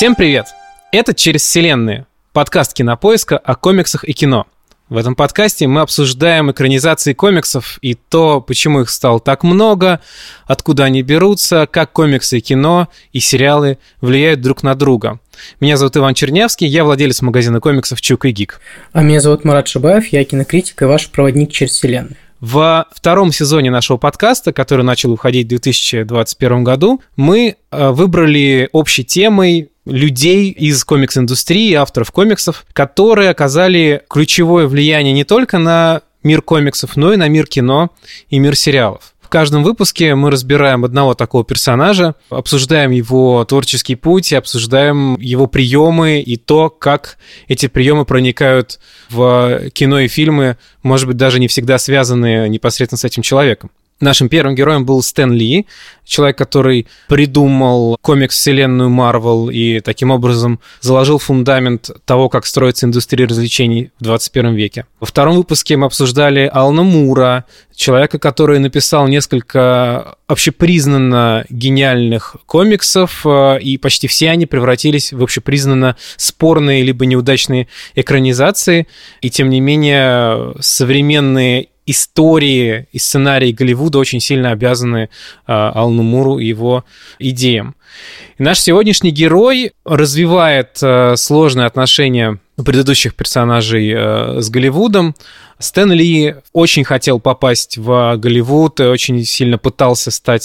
Всем привет! Это «Через вселенные» — подкаст кинопоиска о комиксах и кино. В этом подкасте мы обсуждаем экранизации комиксов и то, почему их стало так много, откуда они берутся, как комиксы и кино и сериалы влияют друг на друга. Меня зовут Иван Чернявский, я владелец магазина комиксов «Чук и Гик». А меня зовут Марат Шабаев, я кинокритик и ваш проводник через вселенную. В втором сезоне нашего подкаста, который начал выходить в 2021 году, мы э, выбрали общей темой людей из комикс-индустрии, авторов комиксов, которые оказали ключевое влияние не только на мир комиксов, но и на мир кино и мир сериалов. Каждом выпуске мы разбираем одного такого персонажа, обсуждаем его творческий путь, обсуждаем его приемы и то, как эти приемы проникают в кино и фильмы, может быть, даже не всегда связанные непосредственно с этим человеком. Нашим первым героем был Стэн Ли, человек, который придумал комикс-вселенную Марвел и таким образом заложил фундамент того, как строится индустрия развлечений в 21 веке. Во втором выпуске мы обсуждали Ална Мура, человека, который написал несколько общепризнанно гениальных комиксов, э, и почти все они превратились в общепризнанно спорные либо неудачные экранизации, и тем не менее современные истории и сценарии Голливуда очень сильно обязаны э, Алну Муру и его идеям. И наш сегодняшний герой развивает э, сложные отношения предыдущих персонажей э, с Голливудом. Стэн Ли очень хотел попасть в Голливуд и очень сильно пытался стать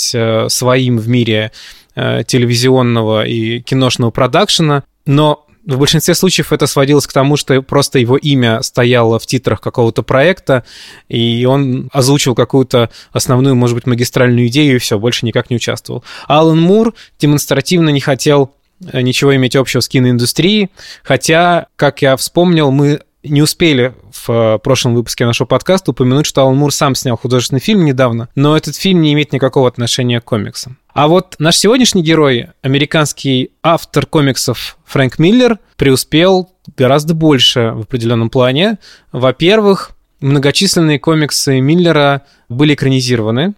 своим в мире телевизионного и киношного продакшена, но в большинстве случаев это сводилось к тому, что просто его имя стояло в титрах какого-то проекта, и он озвучил какую-то основную, может быть, магистральную идею, и все, больше никак не участвовал. Алан Мур демонстративно не хотел э, ничего иметь общего с киноиндустрией, хотя, как я вспомнил, мы не успели в э, прошлом выпуске нашего подкаста упомянуть, что Алан Мур сам снял художественный фильм недавно, но этот фильм не имеет никакого отношения к комиксам. А вот наш сегодняшний герой, американский автор комиксов Фрэнк Миллер, преуспел гораздо больше в определенном плане. Во-первых, многочисленные комиксы Миллера были экранизированы,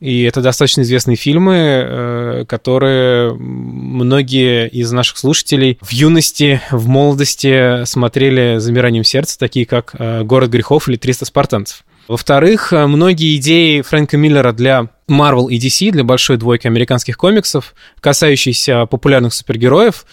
и это достаточно известные фильмы, э, которые многие из наших слушателей в юности, в молодости смотрели замиранием сердца, такие как э, «Город грехов» или «300 спартанцев». Во-вторых, э, многие идеи Фрэнка Миллера для Marvel и DC, для большой двойки американских комиксов, касающиеся популярных супергероев,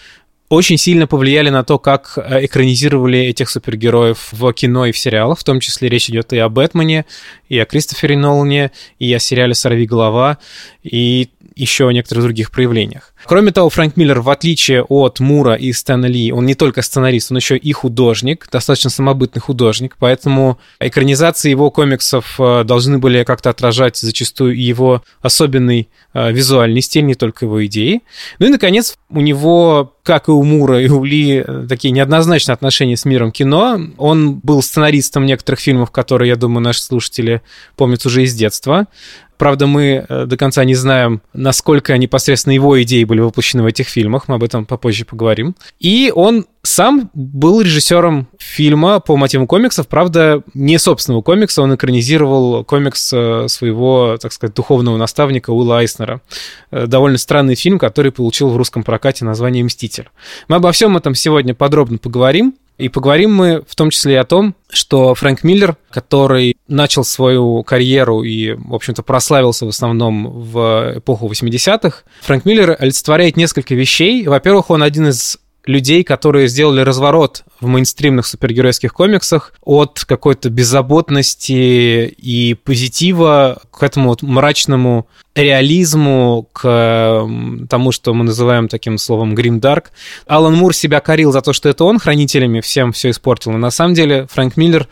очень сильно повлияли на то, как э, экранизировали этих супергероев в кино и в сериалах. В том числе речь идет и о Бэтмене, и о Кристофере Нолане, и о сериале «Сорви голова», и еще о некоторых других проявлениях. Кроме того, Фрэнк Миллер, в отличие от Мура и Стэна Ли, он не только сценарист, он еще и художник, достаточно самобытный художник, поэтому экранизации его комиксов э, должны были как-то отражать зачастую его особенный э, визуальный стиль, не только его идеи. Ну и, наконец, у него, как и у Мура и у Ли, э, такие неоднозначные отношения с миром кино. Он был сценаристом некоторых фильмов, которые, я думаю, наши слушатели помнят уже из детства. Правда, мы э, до конца не знаем, насколько непосредственно его идеи были воплощены в этих фильмах, мы об этом попозже поговорим. И он сам был режиссером фильма по мотивам комиксов, правда, не собственного комикса, он экранизировал комикс э, своего, так сказать, духовного наставника Уилла Айснера. Э, довольно странный фильм, который получил в русском прокате название «Мститель». Мы обо всем этом сегодня подробно поговорим. И поговорим мы в том числе и о том, что Фрэнк Миллер, который начал свою карьеру и, в общем-то, прославился в основном в эпоху 80-х, Фрэнк Миллер олицетворяет несколько вещей. Во-первых, он один из людей, которые сделали разворот в мейнстримных супергеройских комиксах от какой-то беззаботности и позитива к этому вот мрачному реализму, к тому, что мы называем таким словом dark. Алан Мур себя корил за то, что это он хранителями всем все испортил, но на самом деле Фрэнк Миллер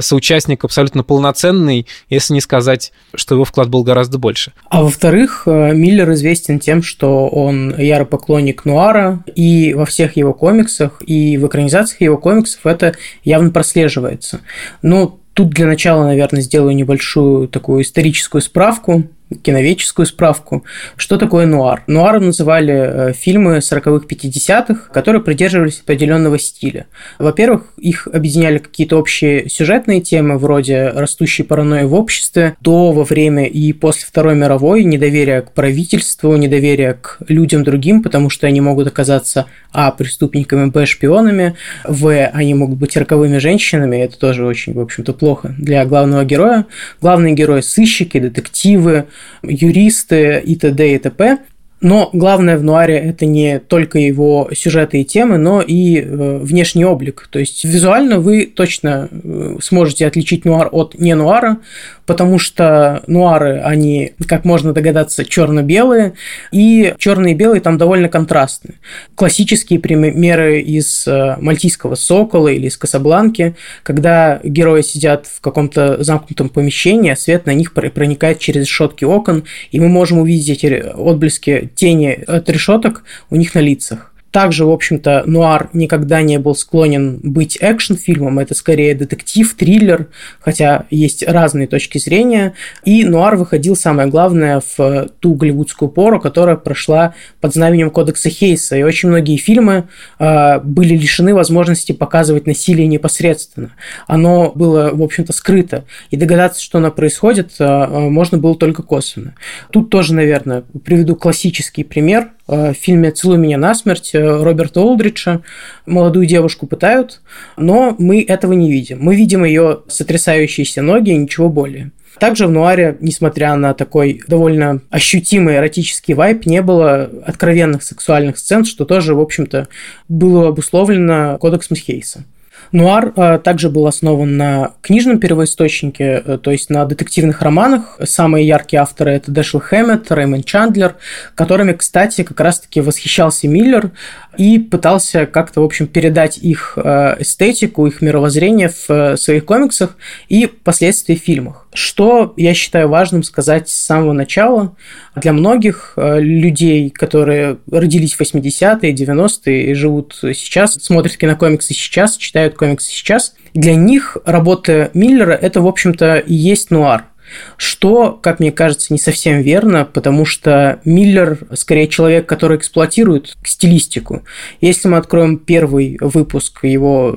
соучастник абсолютно полноценный, если не сказать, что его вклад был гораздо больше. А во-вторых, э, Миллер известен тем, что он ярый поклонник нуара, и во всех его комиксах, и в экранизациях его комиксов это явно прослеживается. Но Тут для начала, наверное, сделаю небольшую такую историческую справку. Киноведческую справку. Что такое нуар? Нуаром называли э, фильмы 40-х, 50-х, которые придерживались определенного стиля. Во-первых, их объединяли какие-то общие сюжетные темы, вроде растущей паранойи в обществе, до, во время и после Второй мировой, недоверие к правительству, недоверие к людям другим, потому что они могут оказаться а. преступниками, б. шпионами, в. они могут быть роковыми женщинами, это тоже очень, в общем-то, плохо для главного героя. Главные герои – сыщики, детективы, юристы и т.д. и т.п. Но главное в нуаре это не только его сюжеты и темы, но и э, внешний облик. То есть визуально вы точно э, сможете отличить нуар от не нуара, потому что нуары, они, как можно догадаться, черно-белые, и черные и белые там довольно контрастны. Классические примеры из э, «Мальтийского сокола» или из «Касабланки», когда герои сидят в каком-то замкнутом помещении, а свет на них проникает через решетки окон, и мы можем увидеть эти отблески тени от решеток у них на лицах. Также, в общем-то, нуар никогда не был склонен быть экшн-фильмом, это скорее детектив, триллер, хотя есть разные точки зрения. И нуар выходил, самое главное, в ту голливудскую пору, которая прошла под знаменем Кодекса Хейса. И очень многие фильмы э, были лишены возможности показывать насилие непосредственно. Оно было, в общем-то, скрыто. И догадаться, что оно происходит, э, можно было только косвенно. Тут тоже, наверное, приведу классический пример – в фильме «Целуй меня насмерть» э, Роберта Олдриджа молодую девушку пытают, но мы этого не видим. Мы видим ее сотрясающиеся ноги и ничего более. Также в «Нуаре», несмотря на такой довольно ощутимый эротический вайп, не было откровенных сексуальных сцен, что тоже, в общем-то, было обусловлено кодексом Хейса. Нуар а, также был основан на книжном первоисточнике, э, то есть на детективных романах. Самые яркие авторы – это Дэшл Хэммет, Рэймонд Чандлер, которыми, кстати, как раз-таки восхищался Миллер и пытался как-то, в общем, передать их э, эстетику, их мировоззрение в э, своих комиксах и впоследствии фильмах. Что я считаю важным сказать с самого начала. Для многих э, людей, которые родились в 80-е, 90-е и живут сейчас, смотрят кинокомиксы сейчас, читают комиксы сейчас, для них работа Миллера – это, в общем-то, и есть нуар – что, как мне кажется, не совсем верно, потому что Миллер скорее человек, который эксплуатирует стилистику. Если мы откроем первый выпуск его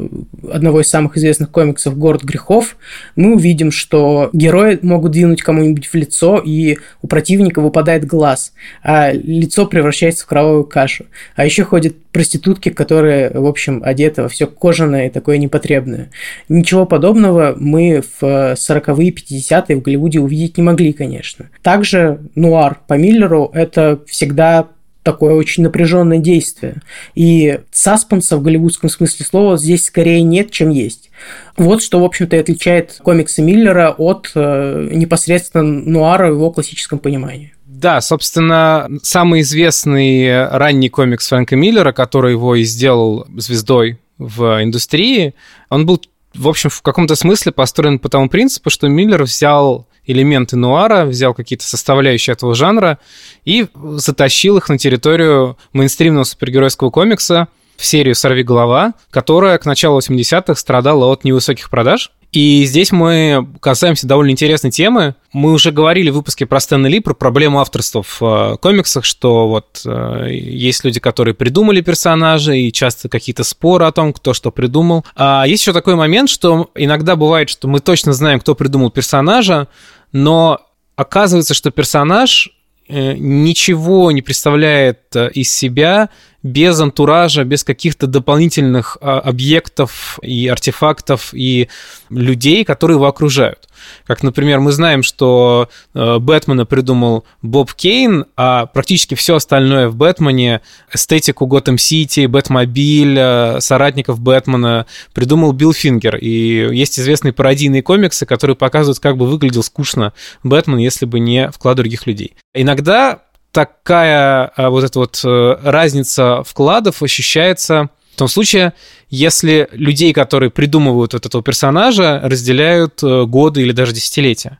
одного из самых известных комиксов «Город грехов», мы увидим, что герои могут двинуть кому-нибудь в лицо, и у противника выпадает глаз, а лицо превращается в кровавую кашу. А еще ходят проститутки, которые, в общем, одеты во все кожаное и такое непотребное. Ничего подобного мы в 40-е, 50-е в Голливуде увидеть не могли, конечно. Также нуар по Миллеру – это всегда такое очень напряженное действие. И саспенса в голливудском смысле слова здесь скорее нет, чем есть. Вот что, в общем-то, и отличает комиксы Миллера от э, непосредственно нуара в его классическом понимании. Да, собственно, самый известный ранний комикс Фрэнка Миллера, который его и сделал звездой в индустрии, он был, в общем, в каком-то смысле построен по тому принципу, что Миллер взял элементы нуара, взял какие-то составляющие этого жанра и затащил их на территорию мейнстримного супергеройского комикса в серию «Сорви голова», которая к началу 80-х страдала от невысоких продаж, и здесь мы касаемся довольно интересной темы. Мы уже говорили в выпуске про Стэна Ли, про проблему авторства в э, комиксах, что вот э, есть люди, которые придумали персонажа, и часто какие-то споры о том, кто что придумал. А есть еще такой момент, что иногда бывает, что мы точно знаем, кто придумал персонажа, но оказывается, что персонаж э, ничего не представляет из себя без антуража, без каких-то дополнительных а, объектов и артефактов и людей, которые его окружают. Как, например, мы знаем, что э, Бэтмена придумал Боб Кейн, а практически все остальное в Бэтмене, эстетику Готэм Сити, Бэтмобиль, э, соратников Бэтмена придумал Билл Фингер. И есть известные пародийные комиксы, которые показывают, как бы выглядел скучно Бэтмен, если бы не вклад других людей. Иногда такая а, вот эта вот э, разница вкладов ощущается в том случае, если людей, которые придумывают вот этого персонажа, разделяют э, годы или даже десятилетия.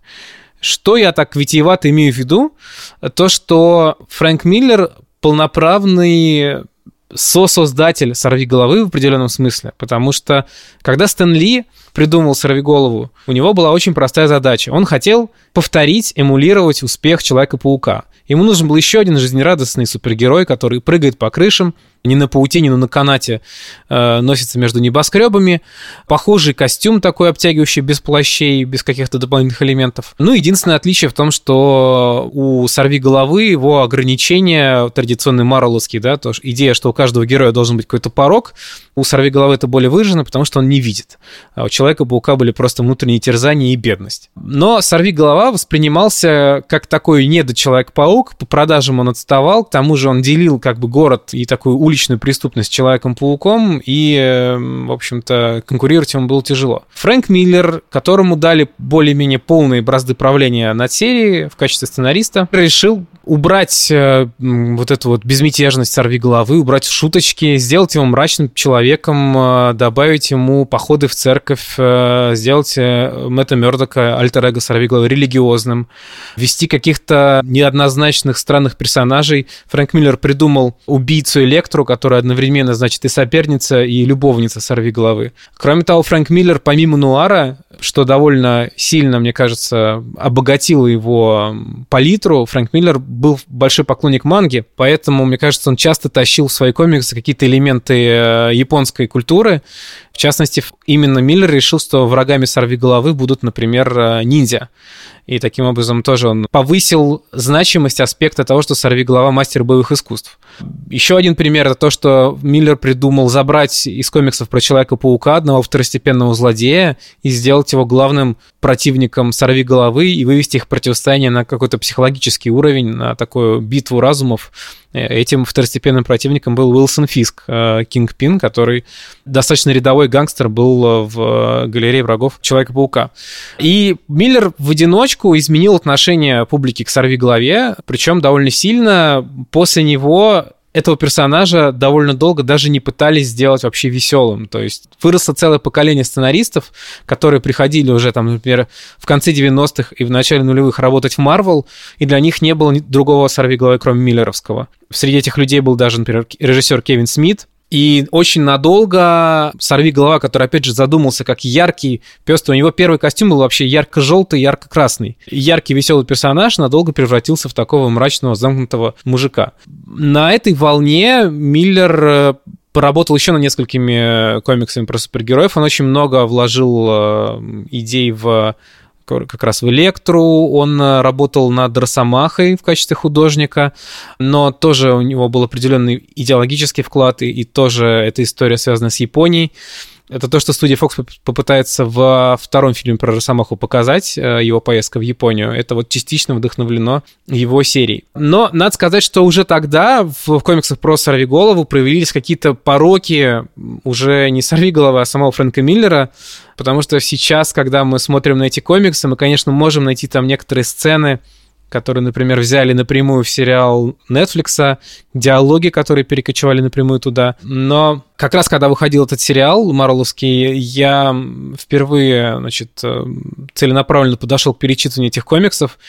Что я так витиевато имею в виду? То, что Фрэнк Миллер полноправный сосоздатель «Сорви головы» в определенном смысле, потому что когда Стэн Ли придумал «Сорви голову», у него была очень простая задача. Он хотел повторить, эмулировать успех Человека-паука. Ему нужен был еще один жизнерадостный супергерой, который прыгает по крышам, не на паутине, но на канате э, носится между небоскребами. Похожий костюм такой обтягивающий, без плащей, без каких-то дополнительных элементов. Ну, единственное отличие в том, что у «Сорви головы» его ограничения традиционные марвеловские, да, то идея, что у каждого героя должен быть какой-то порог, у «Сорви головы» это более выражено, потому что он не видит. А у Человека-паука были просто внутренние терзания и бедность. Но «Сорви голова» воспринимался как такой недочеловек-паук, по продажам он отставал, к тому же он делил как бы город и такую уличную преступность Человеком-пауком, и, эм, в общем-то, конкурировать ему было тяжело. Фрэнк Миллер, которому дали более-менее полные бразды правления над серией в качестве сценариста, решил убрать э, вот эту вот безмятежность сорви головы, убрать шуточки, сделать его мрачным человеком, э, добавить ему походы в церковь, э, сделать Мэтта Мёрдока, альтер эго сорви головы, религиозным, ввести каких-то неоднозначных странных персонажей. Фрэнк Миллер придумал убийцу Электру, которая одновременно, значит, и соперница, и любовница сорви головы. Кроме того, Фрэнк Миллер, помимо нуара, что довольно сильно, мне кажется, обогатило его палитру, Фрэнк Миллер был большой поклонник манги, поэтому, мне кажется, он часто тащил в свои комиксы какие-то элементы э, японской культуры. В частности, именно Миллер решил, что врагами сорви головы будут, например, э, ниндзя. И таким образом тоже он повысил значимость аспекта того, что сорви голова мастер боевых искусств. Еще один пример это то, что Миллер придумал забрать из комиксов про Человека-паука одного второстепенного злодея и сделать его главным противником сорви головы и вывести их противостояние на какой-то психологический уровень, на такую битву разумов. Этим второстепенным противником был Уилсон Фиск, э, Кинг Пин, который достаточно рядовой гангстер был в галерее врагов Человека-паука. И Миллер в одиночку изменил отношение публики к сорви голове, причем довольно сильно. После него этого персонажа довольно долго даже не пытались сделать вообще веселым. То есть выросло целое поколение сценаристов, которые приходили уже, там, например, в конце 90-х и в начале нулевых работать в Марвел, и для них не было другого сорвиголовы, кроме Миллеровского. Среди этих людей был даже, например, режиссер Кевин Смит, и очень надолго Сорви голова, который, опять же, задумался как яркий, пестрый. У него первый костюм был вообще ярко-желтый, ярко-красный. Яркий, веселый персонаж надолго превратился в такого мрачного, замкнутого мужика. На этой волне Миллер э, поработал еще над несколькими э, комиксами про супергероев. Он очень много вложил э, идей в как раз в Электру, он э, работал над Росомахой в качестве художника, но тоже у него был определенный идеологический вклад, и, и тоже эта история связана с Японией. Это то, что студия Fox попытается в втором фильме про Росомаху показать, э, его поездка в Японию. Это вот частично вдохновлено его серией. Но надо сказать, что уже тогда в комиксах про Сорви Голову проявились какие-то пороки уже не Сорви Головы, а самого Фрэнка Миллера, потому что сейчас, когда мы смотрим на эти комиксы, мы, конечно, можем найти там некоторые сцены, которые, например, взяли напрямую в сериал Netflix, диалоги, которые перекочевали напрямую туда. Но как раз когда выходил этот сериал Марловский, я впервые, значит, э, целенаправленно подошел к перечитыванию этих комиксов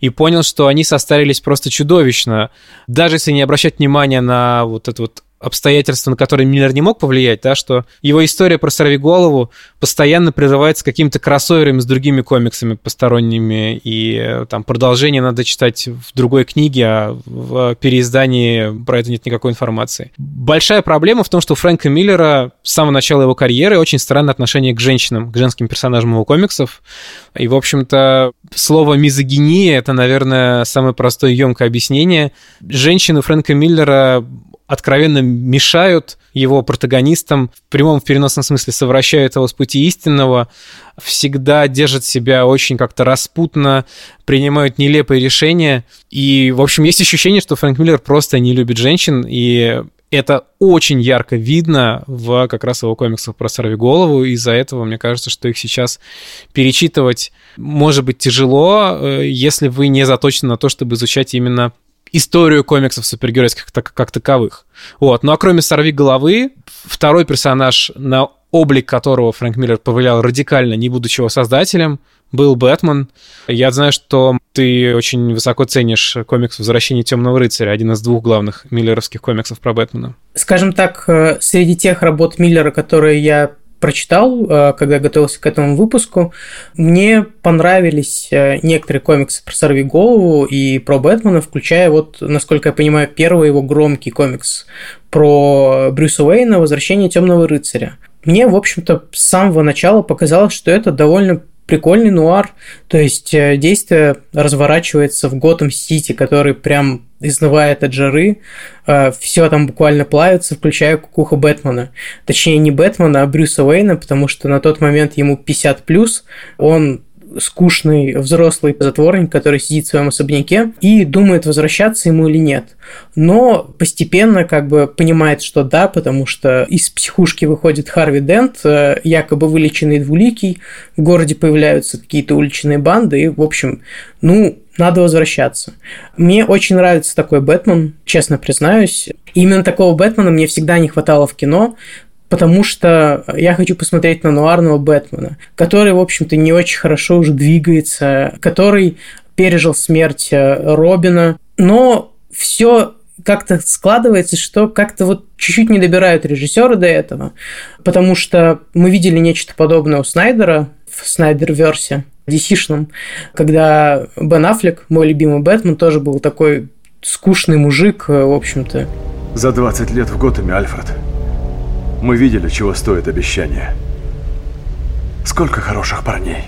и понял, что они состарились просто чудовищно. Даже если не обращать внимания на вот это вот обстоятельства, на которые Миллер не мог повлиять, да, что его история про Сорви голову постоянно прерывается какими-то кроссоверами с другими комиксами посторонними, и э, там продолжение надо читать в другой книге, а в переиздании про это нет никакой информации. Большая проблема в том, что у Фрэнка Миллера с самого начала его карьеры очень странное отношение к женщинам, к женским персонажам его комиксов, и, в общем-то, слово мизогиния — это, наверное, самое простое емкое объяснение. Женщины Фрэнка Миллера откровенно мешают его протагонистам, в прямом в переносном смысле совращают его с пути истинного, всегда держат себя очень как-то распутно, принимают нелепые решения. И, в общем, есть ощущение, что Фрэнк Миллер просто не любит женщин, и это очень ярко видно в как раз его комиксах про Сорви голову. Из-за этого мне кажется, что их сейчас перечитывать может быть тяжело, э, если вы не заточены на то, чтобы изучать именно историю комиксов супергеройских как, как таковых. Вот. Ну а кроме «Сорви головы», второй персонаж на облик которого Фрэнк Миллер повлиял радикально, не будучи его создателем, был Бэтмен. Я знаю, что ты очень высоко ценишь комикс «Возвращение темного рыцаря», один из двух главных миллеровских комиксов про Бэтмена. Скажем так, э, среди тех работ Миллера, которые я прочитал, э, когда готовился к этому выпуску. Мне понравились э, некоторые комиксы про Сорви голову и про Бэтмена, включая вот, насколько я понимаю, первый его громкий комикс про Брюса Уэйна «Возвращение темного рыцаря». Мне, в общем-то, с самого начала показалось, что это довольно прикольный нуар, то есть э, действие разворачивается в Готэм-Сити, который прям изнывает от жары, э, все там буквально плавится, включая кукуха Бэтмена. Точнее, не Бэтмена, а Брюса Уэйна, потому что на тот момент ему 50+, плюс, он скучный взрослый затворник, который сидит в своем особняке и думает, возвращаться ему или нет. Но постепенно как бы понимает, что да, потому что из психушки выходит Харви Дент, э, якобы вылеченный двуликий, в городе появляются какие-то уличные банды, и, в общем, ну, надо возвращаться. Мне очень нравится такой Бэтмен, честно признаюсь. Именно такого Бэтмена мне всегда не хватало в кино, потому что я хочу посмотреть на нуарного Бэтмена, который, в общем-то, не очень хорошо уже двигается, который пережил смерть э, Робина, но все как-то складывается, что как-то вот чуть-чуть не добирают режиссеры до этого, потому что мы видели нечто подобное у Снайдера в Снайдер-версе, DC-шном, когда Бен Аффлек, мой любимый Бэтмен, тоже был такой скучный мужик, э, в общем-то. За 20 лет в Готэме, Альфред, мы видели, чего стоит обещание. Сколько хороших парней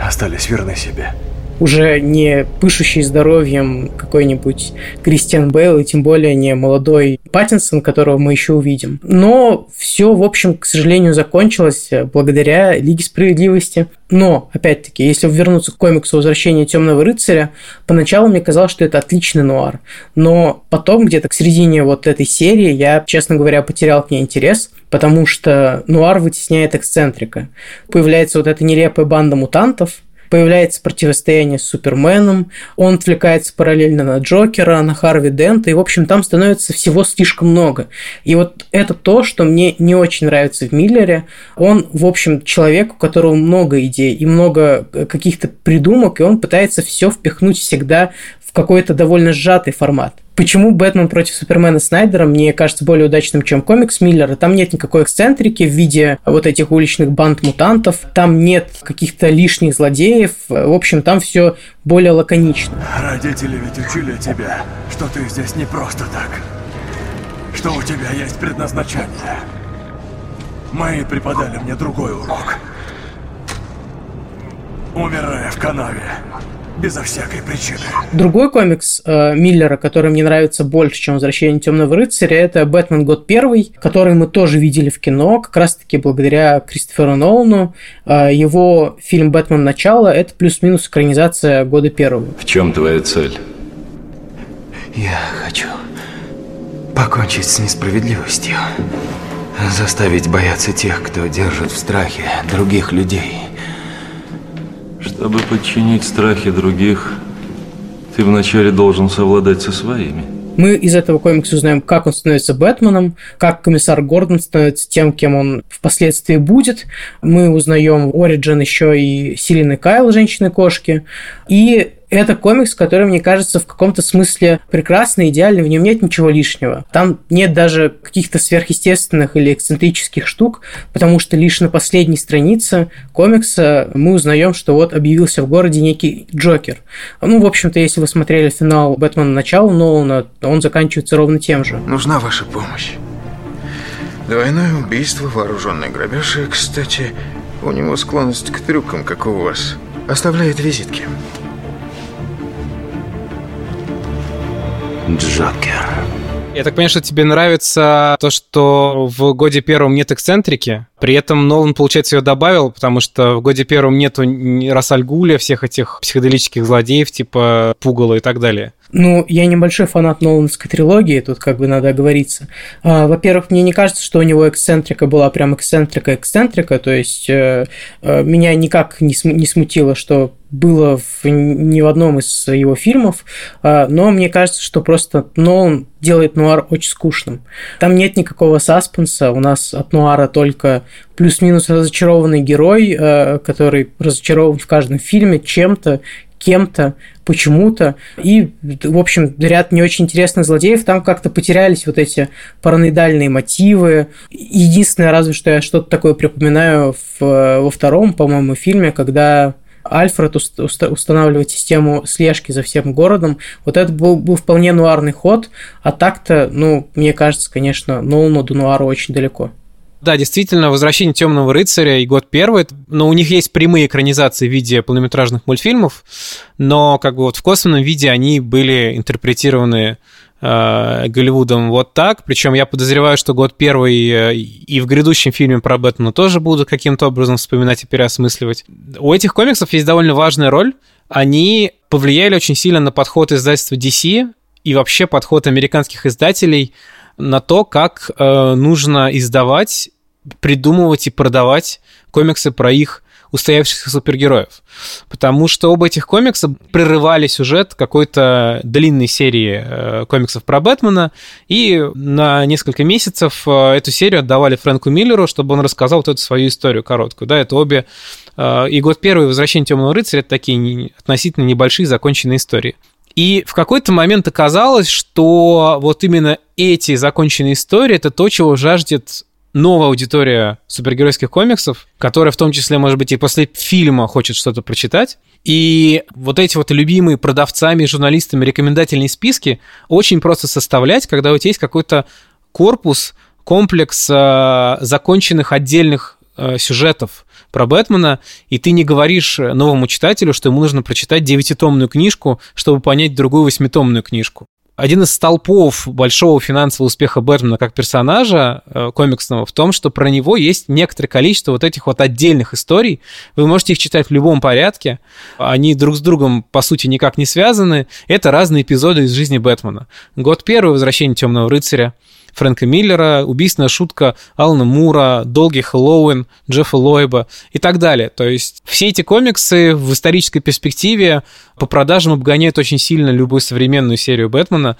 остались верны себе уже не пышущий здоровьем какой-нибудь Кристиан Бейл, и тем более не молодой Паттинсон, которого мы еще увидим. Но все, в общем, к сожалению, закончилось благодаря Лиге Справедливости. Но, опять-таки, если вернуться к комиксу «Возвращение темного рыцаря», поначалу мне казалось, что это отличный нуар. Но потом, где-то к середине вот этой серии, я, честно говоря, потерял к ней интерес, потому что нуар вытесняет эксцентрика. Появляется вот эта нелепая банда мутантов, появляется противостояние с Суперменом, он отвлекается параллельно на Джокера, на Харви Дента, и, в общем, там становится всего слишком много. И вот это то, что мне не очень нравится в Миллере. Он, в общем, человек, у которого много идей и много каких-то придумок, и он пытается все впихнуть всегда в какой-то довольно сжатый формат. Почему Бэтмен против Супермена Снайдера мне кажется более удачным, чем комикс Миллера? Там нет никакой эксцентрики в виде вот этих уличных банд мутантов, там нет каких-то лишних злодеев, в общем, там все более лаконично. Родители ведь учили тебя, что ты здесь не просто так, что у тебя есть предназначение. Мои преподали мне другой урок. Умирая в канаве, безо всякой причины. Другой комикс э, Миллера, который мне нравится больше, чем «Возвращение темного рыцаря», это «Бэтмен. Год первый», который мы тоже видели в кино, как раз-таки благодаря Кристоферу Нолану. Э, его фильм «Бэтмен. Начало» — это плюс-минус экранизация года первого. В чем твоя цель? Я хочу покончить с несправедливостью. Заставить бояться тех, кто держит в страхе других людей – чтобы подчинить страхи других, ты вначале должен совладать со своими. Мы из этого комикса узнаем, как он становится Бэтменом, как комиссар Гордон становится тем, кем он впоследствии будет. Мы узнаем Ориджин еще и Селины Кайл, женщины-кошки. И это комикс, который, мне кажется, в каком-то смысле прекрасный, идеальный, в нем нет ничего лишнего. Там нет даже каких-то сверхъестественных или эксцентрических штук, потому что лишь на последней странице комикса мы узнаем, что вот объявился в городе некий Джокер. Ну, в общем-то, если вы смотрели финал Бэтмена начала Нолана, он заканчивается ровно тем же. Нужна ваша помощь. Двойное убийство, вооруженный грабеж и, кстати, у него склонность к трюкам, как у вас. Оставляет визитки. Джокер. Я так понимаю, что тебе нравится то, что в годе первом нет эксцентрики, при этом Нолан, получается, ее добавил, потому что в годе первом нету Рассальгуля, всех этих психоделических злодеев, типа Пугала и так далее. Ну, я небольшой фанат Нолановской трилогии, тут как бы надо оговориться. А, во-первых, мне не кажется, что у него эксцентрика была прям эксцентрика-эксцентрика, то есть э, э, меня никак не, не смутило, что было в, ни в одном из его фильмов, э, но мне кажется, что просто Нолан делает нуар очень скучным. Там нет никакого саспенса, у нас от нуара только плюс-минус разочарованный герой, э, который разочарован в каждом фильме чем-то, кем-то, почему-то. И, в общем, ряд не очень интересных злодеев. Там как-то потерялись вот эти параноидальные мотивы. Единственное, разве что я что-то такое припоминаю в, во втором, по-моему, фильме, когда Альфред устанавливает систему слежки за всем городом. Вот это был, был вполне нуарный ход, а так-то, ну, мне кажется, конечно, Нолану до нуара очень далеко. Да, действительно, «Возвращение темного рыцаря» и «Год первый», но у них есть прямые экранизации в виде полнометражных мультфильмов, но как бы вот в косвенном виде они были интерпретированы э, Голливудом вот так. Причем я подозреваю, что год первый э, и в грядущем фильме про Бэтмена тоже будут каким-то образом вспоминать и переосмысливать. У этих комиксов есть довольно важная роль. Они повлияли очень сильно на подход издательства DC и вообще подход американских издателей – на то, как э, нужно издавать, придумывать и продавать комиксы про их устоявшихся супергероев. Потому что оба этих комикса прерывали сюжет какой-то длинной серии э, комиксов про Бэтмена, и на несколько месяцев э, эту серию отдавали Фрэнку Миллеру, чтобы он рассказал вот эту свою историю короткую. Да, это обе... Э, и год первый «Возвращение темного рыцаря» — это такие относительно небольшие законченные истории. И в какой-то момент оказалось, что вот именно эти законченные истории — это то, чего жаждет новая аудитория супергеройских комиксов, которая в том числе, может быть, и после фильма хочет что-то прочитать. И вот эти вот любимые продавцами, журналистами рекомендательные списки очень просто составлять, когда у тебя есть какой-то корпус, комплекс э, законченных отдельных сюжетов, про Бэтмена, и ты не говоришь новому читателю, что ему нужно прочитать девятитомную книжку, чтобы понять другую восьмитомную книжку один из столпов большого финансового успеха Бэтмена как персонажа э, комиксного в том, что про него есть некоторое количество вот этих вот отдельных историй. Вы можете их читать в любом порядке. Они друг с другом, по сути, никак не связаны. Это разные эпизоды из жизни Бэтмена. Год первый, Возвращение Темного рыцаря. Фрэнка Миллера, убийственная шутка Алана Мура, Долгий Хэллоуин, Джеффа Лойба и так далее. То есть все эти комиксы в исторической перспективе по продажам обгоняют очень сильно любую современную серию Бэтмена.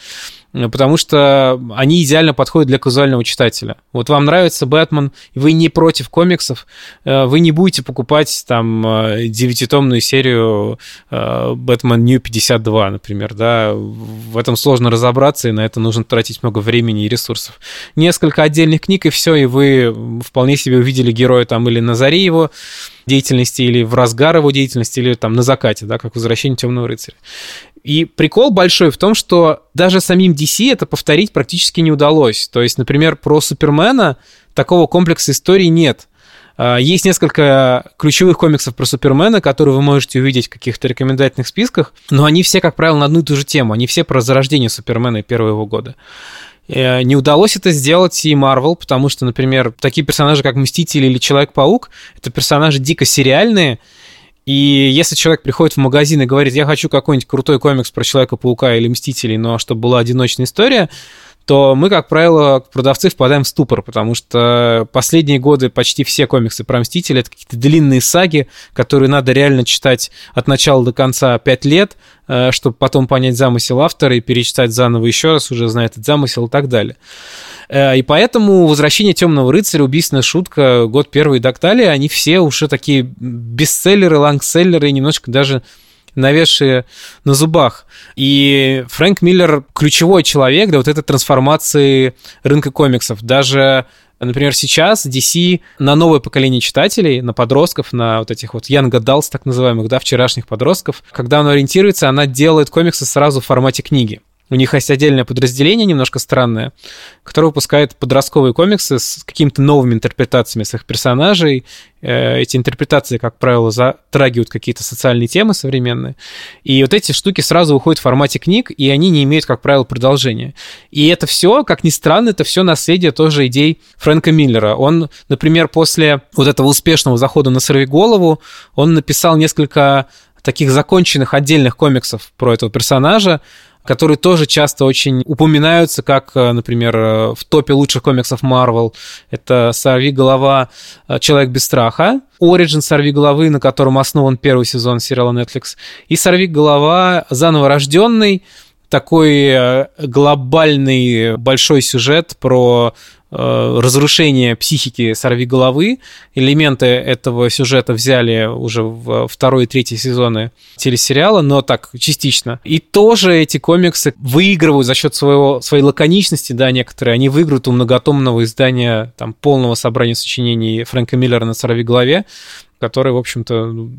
Э, потому что они идеально подходят для казуального читателя. Вот вам нравится Бэтмен, вы не против комиксов, э, вы не будете покупать там э, девятитомную серию Бэтмен New 52, например, да, в этом сложно разобраться, и на это нужно тратить много времени и ресурсов. Несколько отдельных книг, и все, и вы вполне себе увидели героя там или на заре его деятельности, или в разгар его деятельности, или там на закате, да, как «Возвращение темного рыцаря». И прикол большой в том, что даже самим DC это повторить практически не удалось. То есть, например, про Супермена такого комплекса историй нет. А, есть несколько ключевых комиксов про Супермена, которые вы можете увидеть в каких-то рекомендательных списках, но они все, как правило, на одну и ту же тему. Они все про зарождение Супермена первого его года. Э, не удалось это сделать и Марвел, потому что, например, такие персонажи, как Мстители или Человек-паук, это персонажи дико сериальные, и если человек приходит в магазин и говорит, я хочу какой-нибудь крутой комикс про Человека-паука или Мстителей, но чтобы была одиночная история, то мы, как правило, продавцы впадаем в ступор, потому что последние годы почти все комиксы про Мстителей — это какие-то длинные саги, которые надо реально читать от начала до конца 5 лет, э, чтобы потом понять замысел автора и перечитать заново еще раз, уже зная этот замысел и так далее. Э, и поэтому «Возвращение темного рыцаря», «Убийственная шутка», «Год первый» и так далее, они все уже такие бестселлеры, лангселлеры, немножко даже навесшие на зубах. И Фрэнк Миллер ключевой человек для вот этой трансформации рынка комиксов. Даже Например, сейчас DC на новое поколение читателей, на подростков, на вот этих вот young adults, так называемых, да, вчерашних подростков, когда она ориентируется, она делает комиксы сразу в формате книги. У них есть отдельное подразделение, немножко странное, которое выпускает подростковые комиксы с какими-то новыми интерпретациями своих персонажей. Э, эти интерпретации, как правило, затрагивают какие-то социальные темы современные. И вот эти штуки сразу выходят в формате книг, и они не имеют, как правило, продолжения. И это все, как ни странно, это все наследие тоже идей Фрэнка Миллера. Он, например, после вот этого успешного захода на «Сорви голову», он написал несколько таких законченных отдельных комиксов про этого персонажа, которые тоже часто очень упоминаются, как, э, например, э, в топе лучших комиксов Marvel. Это «Сорви голова. Человек без страха», Origin «Сорви головы», на котором основан первый сезон сериала Netflix, и «Сорви голова. Заново рожденный», такой глобальный большой сюжет про Э, разрушение психики сорви головы. Элементы этого сюжета взяли уже в второй и третий сезоны телесериала, но так частично. И тоже эти комиксы выигрывают за счет своего, своей лаконичности, да, некоторые. Они выиграют у многотомного издания там, полного собрания сочинений Фрэнка Миллера на сорви голове, который, в общем-то,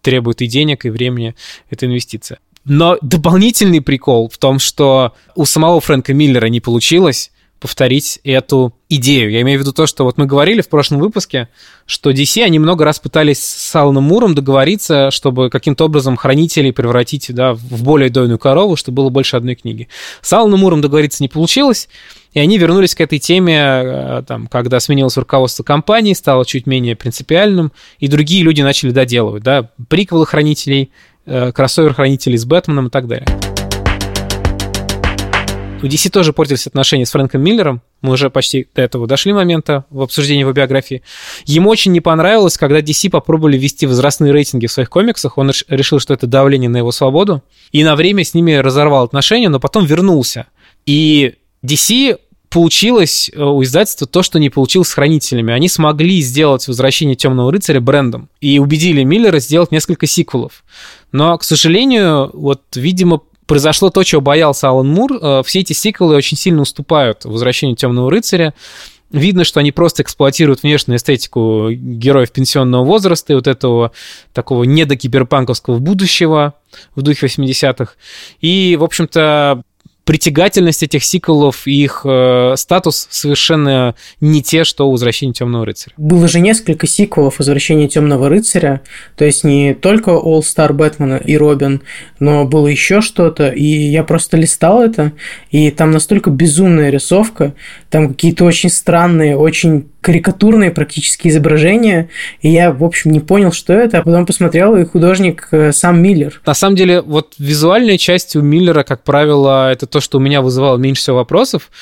требует и денег, и времени. Это инвестиция. Но дополнительный прикол в том, что у самого Фрэнка Миллера не получилось, повторить эту идею. Я имею в виду то, что вот мы говорили в прошлом выпуске, что DC, они много раз пытались с Аланом Муром договориться, чтобы каким-то образом хранителей превратить да, в более дойную корову, чтобы было больше одной книги. С Аланом Муром договориться не получилось, и они вернулись к этой теме, э, там, когда сменилось руководство компании, стало чуть менее принципиальным, и другие люди начали доделывать, да, приквелы хранителей, кроссовер хранителей с Бэтменом и так далее. У DC тоже портились отношения с Фрэнком Миллером. Мы уже почти до этого дошли момента в обсуждении его биографии. Ему очень не понравилось, когда DC попробовали ввести возрастные рейтинги в своих комиксах. Он решил, что это давление на его свободу. И на время с ними разорвал отношения, но потом вернулся. И DC получилось э, у издательства то, что не получилось с хранителями. Они смогли сделать возвращение Темного рыцаря брендом и убедили Миллера сделать несколько сиквелов. Но, к сожалению, вот, видимо, произошло то, чего боялся Алан Мур. Э, все эти сиквелы очень сильно уступают возвращению Темного рыцаря. Видно, что они просто эксплуатируют внешнюю эстетику героев пенсионного возраста и вот этого такого недокиберпанковского будущего в духе 80-х. И, в общем-то, притягательность этих сиквелов и их э, статус совершенно не те, что у «Возвращения темного рыцаря». Было же несколько сиквелов «Возвращения темного рыцаря», то есть не только All Star Бэтмена и Робин, но было еще что-то, и я просто листал это, и там настолько безумная рисовка, там какие-то очень странные, очень карикатурные практически изображения, и я, в общем, не понял, что это, а потом посмотрел, и художник э, сам Миллер. На самом деле, вот визуальная часть у Миллера, как правило, это то, что у меня вызывало меньше всего вопросов,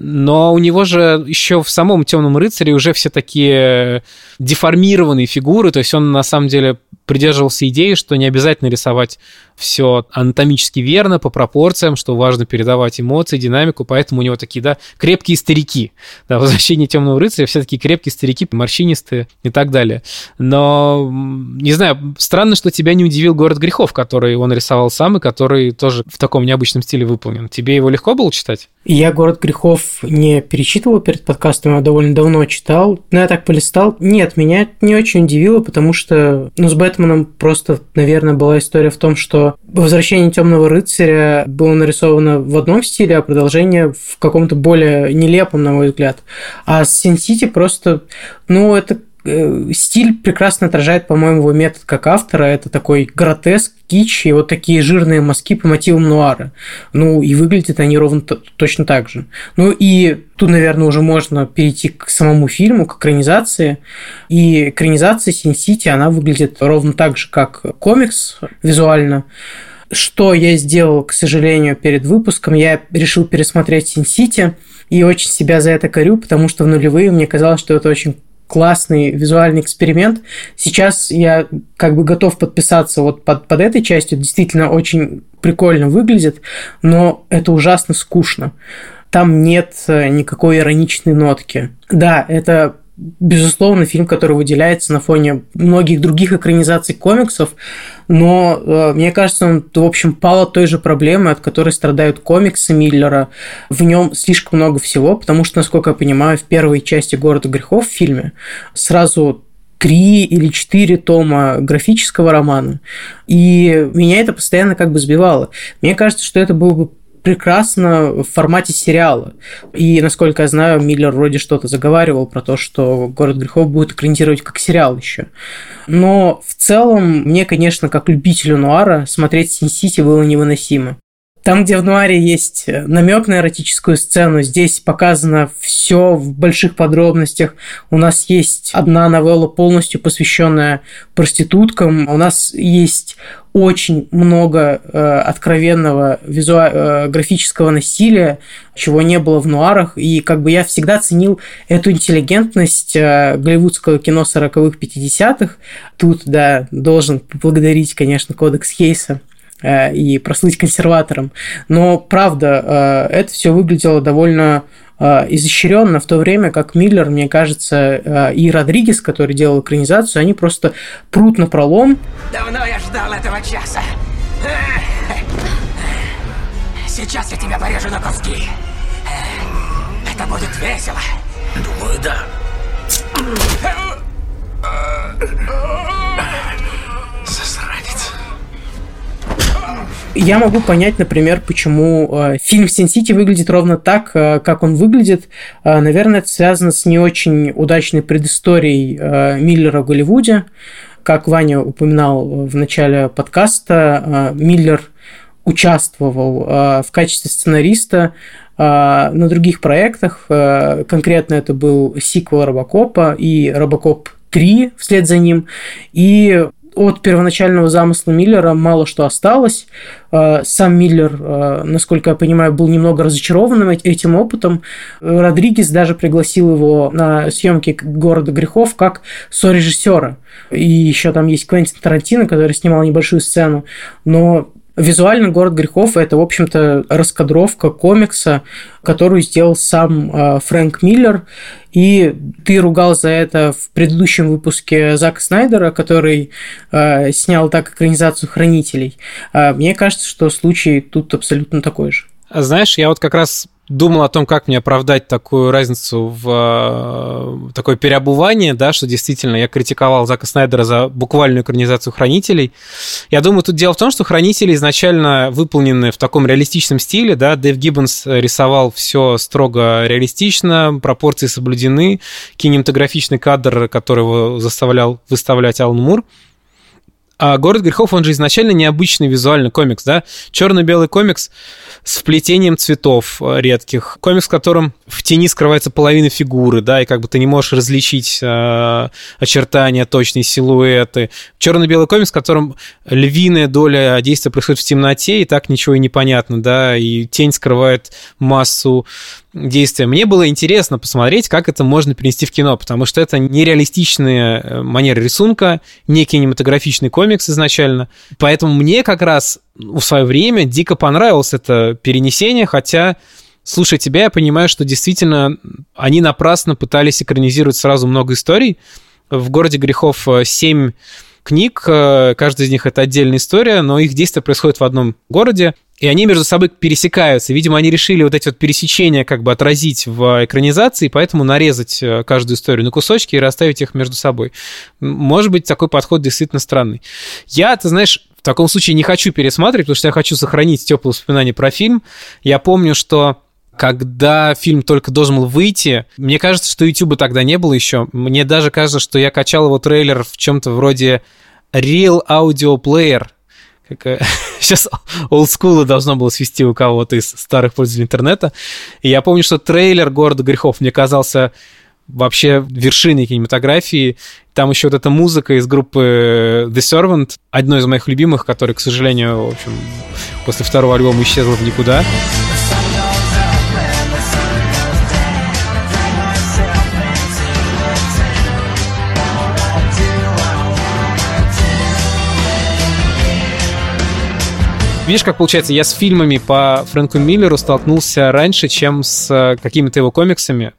но у него же еще в самом Темном рыцаре уже все такие деформированные фигуры, то есть он на самом деле придерживался идеи, что не обязательно рисовать все анатомически верно, по пропорциям, что важно передавать эмоции, динамику, поэтому у него такие, да, крепкие старики. Да, возвращение темного рыцаря, все такие крепкие старики, морщинистые и так далее. Но, не знаю, странно, что тебя не удивил «Город грехов», который он рисовал сам и который тоже в таком необычном стиле выполнен. Тебе его легко было читать? Я «Город грехов» не перечитывал перед подкастом, я довольно давно читал, но я так полистал. Нет, меня не очень удивило, потому что, ну, с Бэтменом просто, наверное, была история в том, что «Возвращение темного рыцаря» было нарисовано в одном стиле, а продолжение в каком-то более нелепом, на мой взгляд. А Син-Сити просто, ну, это стиль прекрасно отражает, по-моему, его метод как автора. Это такой гротеск, кич и вот такие жирные мазки по мотивам нуара. Ну, и выглядят они ровно точно так же. Ну, и тут, наверное, уже можно перейти к самому фильму, к экранизации. И экранизация Син-Сити, она выглядит ровно так же, как комикс визуально. Что я сделал, к сожалению, перед выпуском, я решил пересмотреть Син-Сити, и очень себя за это корю, потому что в нулевые мне казалось, что это очень классный визуальный эксперимент. Сейчас я как бы готов подписаться вот под, под этой частью. Действительно очень прикольно выглядит, но это ужасно скучно. Там нет э, никакой ироничной нотки. Да, это безусловно, фильм, который выделяется на фоне многих других экранизаций комиксов, но э, мне кажется, он, в общем, пал от той же проблемы, от которой страдают комиксы Миллера. В нем слишком много всего, потому что, насколько я понимаю, в первой части «Города грехов» в фильме сразу три или четыре тома графического романа. И меня это постоянно как бы сбивало. Мне кажется, что это был бы прекрасно в формате сериала. И, насколько я знаю, Миллер вроде что-то заговаривал про то, что «Город грехов» будет экранизировать как сериал еще. Но в целом мне, конечно, как любителю нуара, смотреть «Син-Сити» было невыносимо. Там, где в нуаре есть намек на эротическую сцену, здесь показано все в больших подробностях. У нас есть одна новелла полностью посвященная проституткам. У нас есть очень много э, откровенного визуа- э, графического насилия, чего не было в нуарах. И как бы я всегда ценил эту интеллигентность э, голливудского кино 40-х, 50-х. Тут, да, должен поблагодарить, конечно, кодекс Хейса э, и прослыть консерватором. Но, правда, э, это все выглядело довольно э, изощренно в то время, как Миллер, мне кажется, э, и Родригес, который делал экранизацию, они просто прут на пролом. Давно я ждал этого часа. Сейчас я тебя порежу на куски. Это будет весело. Думаю, да. Я могу понять, например, почему э, фильм «Син Сити» выглядит ровно так, э, как он выглядит. Э, наверное, это связано с не очень удачной предысторией Миллера в Голливуде. Как Ваня упоминал в начале подкаста, Миллер участвовал в качестве сценариста на других проектах. Конкретно это был сиквел Робокопа и Робокоп 3 вслед за ним. И от первоначального замысла Миллера мало что осталось. Э, Сам Миллер, э, насколько я понимаю, был немного разочарован этим опытом. Родригес даже пригласил его на съемки «Города грехов» как сорежиссера. И еще там есть Квентин Тарантино, который снимал небольшую сцену. Но Визуально «Город грехов» — это, в общем-то, раскадровка комикса, которую сделал сам э, Фрэнк Миллер. И ты ругал за это в предыдущем выпуске Зака Снайдера, который э, снял так экранизацию «Хранителей». Э, мне кажется, что случай тут абсолютно такой же. Знаешь, я вот как раз думал о том, как мне оправдать такую разницу в э, такое переобувание, да, что действительно я критиковал Зака Снайдера за буквальную экранизацию «Хранителей». Я думаю, тут дело в том, что «Хранители» изначально выполнены в таком реалистичном стиле, да, Дэйв Гиббонс рисовал все строго реалистично, пропорции соблюдены, кинематографичный кадр, который его заставлял выставлять Алан Мур – а «Город грехов», он же изначально необычный визуальный комикс, да? Черно-белый комикс с вплетением цветов э, редких. Комикс, в котором в тени скрывается половина фигуры, да, и как бы ты не можешь различить э, очертания, точные силуэты. Черно-белый комикс, в котором львиная доля действия происходит в темноте, и так ничего и не понятно, да, и тень скрывает массу действия. Мне было интересно посмотреть, как это можно перенести в кино, потому что это нереалистичная э, манера рисунка, не кинематографичный комикс изначально. Поэтому мне как раз в свое время дико понравилось это перенесение, хотя слушая тебя, я понимаю, что действительно они напрасно пытались экранизировать сразу много историй. В «Городе грехов» семь книг, э, каждая из них это отдельная история, но их действие происходит в одном городе, и они между собой пересекаются. Видимо, они решили вот эти вот пересечения как бы отразить в экранизации, поэтому нарезать э, каждую историю на кусочки и расставить их между собой. Может быть, такой подход действительно странный. Я, ты знаешь, в таком случае не хочу пересматривать, потому что я хочу сохранить теплые воспоминания про фильм. Я помню, что когда фильм только должен был выйти, мне кажется, что YouTube тогда не было еще. Мне даже кажется, что я качал его трейлер в чем-то вроде Real Audio Player. Как, сейчас олдскула должно было свести у кого-то из старых пользователей интернета. И я помню, что трейлер «Города грехов» мне казался вообще вершиной кинематографии. Там еще вот эта музыка из группы The Servant, одной из моих любимых, которая, к сожалению, в общем, после второго альбома исчезла в никуда. Видишь, как получается, я с фильмами по Фрэнку Миллеру столкнулся раньше, чем с э, какими-то его комиксами.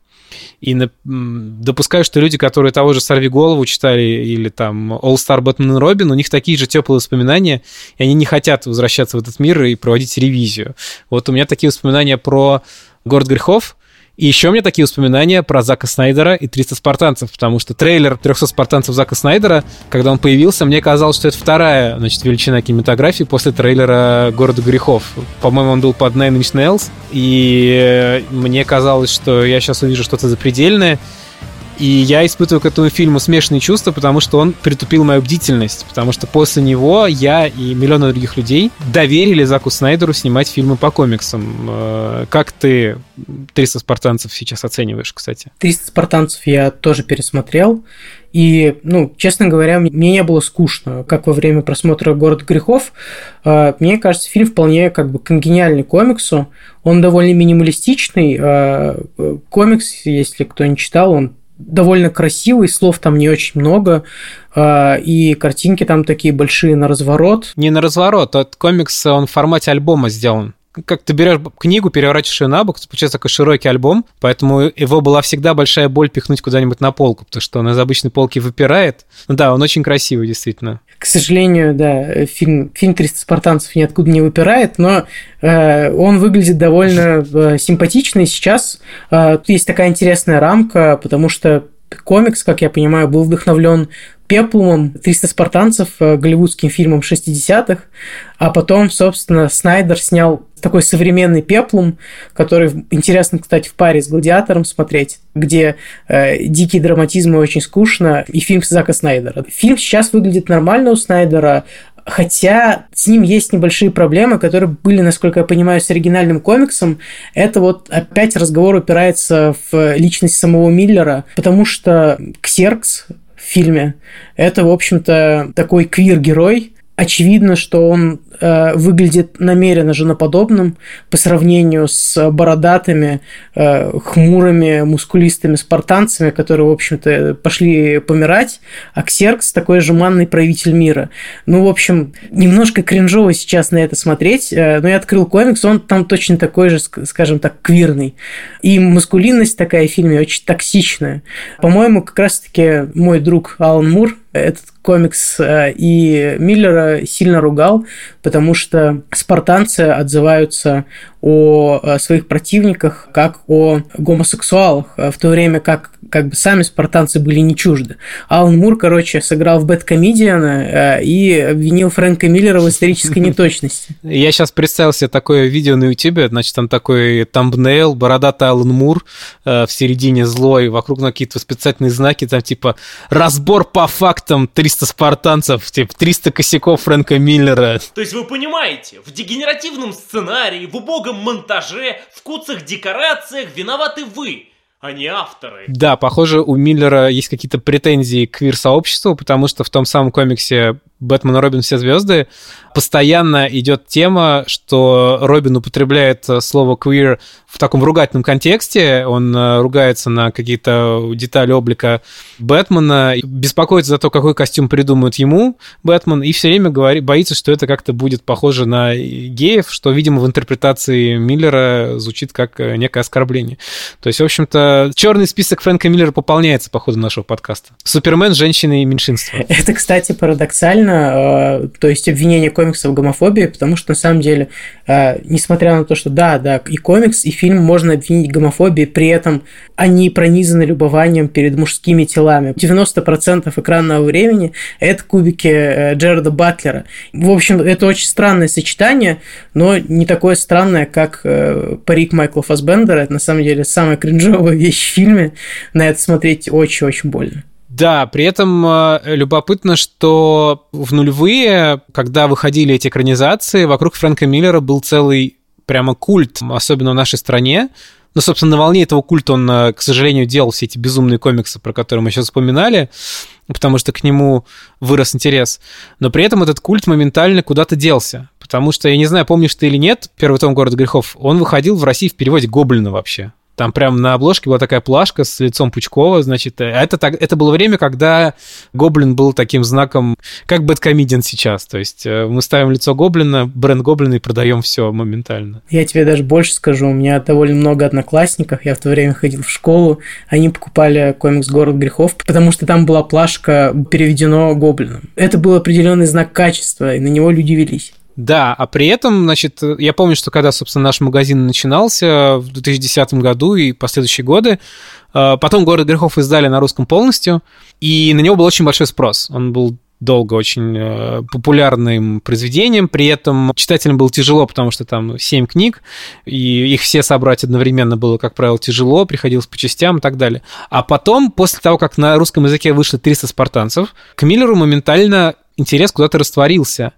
И допускаю, что люди, которые того же «Сорви голову» читали или там «All Star Batman Робин», у них такие же теплые воспоминания, и они не хотят возвращаться в этот мир и проводить ревизию. Вот у меня такие воспоминания про «Город грехов», и еще у меня такие воспоминания про Зака Снайдера и 300 спартанцев, потому что трейлер 300 спартанцев Зака Снайдера, когда он появился, мне казалось, что это вторая, значит, величина кинематографии после трейлера «Города грехов». По-моему, он был под Nine Inch Nails, и мне казалось, что я сейчас увижу что-то запредельное, И я испытываю к этому фильму смешанные чувства, потому что он притупил мою бдительность, потому что после него я и миллионы других людей доверили Заку Снайдеру снимать фильмы по комиксам. Э, как ты 300 спартанцев сейчас оцениваешь, кстати? 300 спартанцев я тоже пересмотрел. И, ну, честно говоря, мне не было скучно, как во время просмотра «Город грехов». А, мне кажется, фильм вполне как бы конгениальный комиксу. Он довольно минималистичный. А, комикс, если кто не читал, он довольно красивый, слов там не очень много, а, и картинки там такие большие на разворот. Не на разворот, тот комикс, он в формате альбома сделан как ты берешь книгу, переворачиваешь ее на бок, получается такой широкий альбом, поэтому его была всегда большая боль пихнуть куда-нибудь на полку, потому что он из обычной полки выпирает. Ну да, он очень красивый, действительно. К сожалению, да, фильм, фильм «300 спартанцев» ниоткуда не выпирает, но э, он выглядит довольно э, симпатично, и сейчас э, тут есть такая интересная рамка, потому что комикс, как я понимаю, был вдохновлен Пеплумом, 300 спартанцев, э, голливудским фильмом 60-х, а потом, собственно, Снайдер снял такой современный Пеплум, который интересно, кстати, в паре с Гладиатором смотреть, где э, дикий драматизм и очень скучно, и фильм Зака Снайдера. Фильм сейчас выглядит нормально у Снайдера, Хотя с ним есть небольшие проблемы, которые были, насколько я понимаю, с оригинальным комиксом. Это вот опять разговор упирается в личность самого Миллера, потому что Ксеркс в фильме это, в общем-то, такой квир-герой. Очевидно, что он э, выглядит намеренно женоподобным по сравнению с бородатыми, э, хмурыми, мускулистыми спартанцами, которые, в общем-то, пошли помирать, а Ксеркс такой жеманный правитель мира. Ну, в общем, немножко кринжово сейчас на это смотреть, э, но я открыл комикс, он там точно такой же, скажем так, квирный. И маскулинность такая в фильме очень токсичная. По-моему, как раз-таки мой друг Алан Мур этот комикс э, и Миллера сильно ругал, потому что спартанцы отзываются о э, своих противниках как о гомосексуалах, э, в то время как как бы сами спартанцы были не чужды. Алан Мур, короче, сыграл в Бэткомедиана э, и обвинил Фрэнка Миллера в исторической неточности. Я сейчас представил себе такое видео на Ютубе, значит, там такой тамбнейл, бородатый Алан Мур в середине злой, вокруг какие-то восклицательные знаки, там типа «Разбор по фактам 300 спартанцев», типа «300 косяков Фрэнка Миллера». То есть вы понимаете, в дегенеративном сценарии, в убогом монтаже, в куцах декорациях виноваты вы, а не авторы. Да, похоже, у Миллера есть какие-то претензии к квир-сообществу, потому что в том самом комиксе «Бэтмен и Робин. Все звезды» постоянно идет тема, что Робин употребляет слово «квир» в таком ругательном контексте. Он э, ругается на какие-то детали облика Бэтмена, беспокоится за то, какой костюм придумают ему Бэтмен, и все время говорит, боится, что это как-то будет похоже на геев, что, видимо, в интерпретации Миллера звучит как э, некое оскорбление. То есть, в общем-то, черный список Фрэнка Миллера пополняется по ходу нашего подкаста. Супермен, женщины и меньшинства. Это, кстати, парадоксально, э, то есть обвинение комикса в гомофобии, потому что, на самом деле, несмотря на то, что да, да, и комикс, и фильм можно обвинить в гомофобии, при этом они пронизаны любованием перед мужскими телами. 90% экранного времени – это кубики э, Джерарда Батлера. В общем, это очень странное сочетание, но не такое странное, как э, парик Майкла Фасбендера. Это, на самом деле, самая кринжовая вещь в фильме. На это смотреть очень-очень больно. Да, при этом э, любопытно, что в нулевые, когда выходили эти экранизации, вокруг Фрэнка Миллера был целый прямо культ, особенно в нашей стране. Ну, собственно, на волне этого культа он, э, к сожалению, делал все эти безумные комиксы, про которые мы сейчас вспоминали, потому что к нему вырос интерес. Но при этом этот культ моментально куда-то делся. Потому что, я не знаю, помнишь ты или нет, первый том «Город грехов», он выходил в России в переводе «Гоблина» вообще. Там прям на обложке была такая плашка с лицом Пучкова, значит, э, это, так, это было время, когда Гоблин был таким знаком, как Бэткомедиан сейчас, то есть э, мы ставим лицо Гоблина, бренд Гоблина и продаем все моментально. Я тебе даже больше скажу, у меня довольно много одноклассников, я в то время ходил в школу, они покупали комикс «Город грехов», потому что там была плашка переведено Гоблином. Это был определенный знак качества, и на него люди велись. Да, а при этом, значит, я помню, что когда, собственно, наш магазин начинался в 2010 году и последующие годы, э, потом «Город грехов» издали на русском полностью, и на него был очень большой спрос. Он был долго очень э, популярным произведением, при этом читателям было тяжело, потому что там семь книг, и их все собрать одновременно было, как правило, тяжело, приходилось по частям и так далее. А потом, после того, как на русском языке вышло 300 спартанцев, к Миллеру моментально интерес куда-то растворился.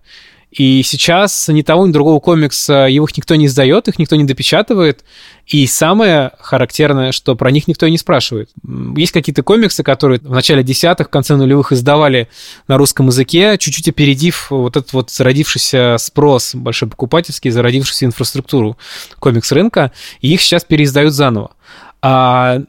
И сейчас ни того, ни другого комикса, его никто не издает, их никто не допечатывает. И самое характерное, что про них никто и не спрашивает. Есть какие-то комиксы, которые в начале десятых, в конце нулевых издавали на русском языке, чуть-чуть опередив вот этот вот зародившийся спрос большой покупательский, зародившуюся инфраструктуру комикс-рынка, и их сейчас переиздают заново. А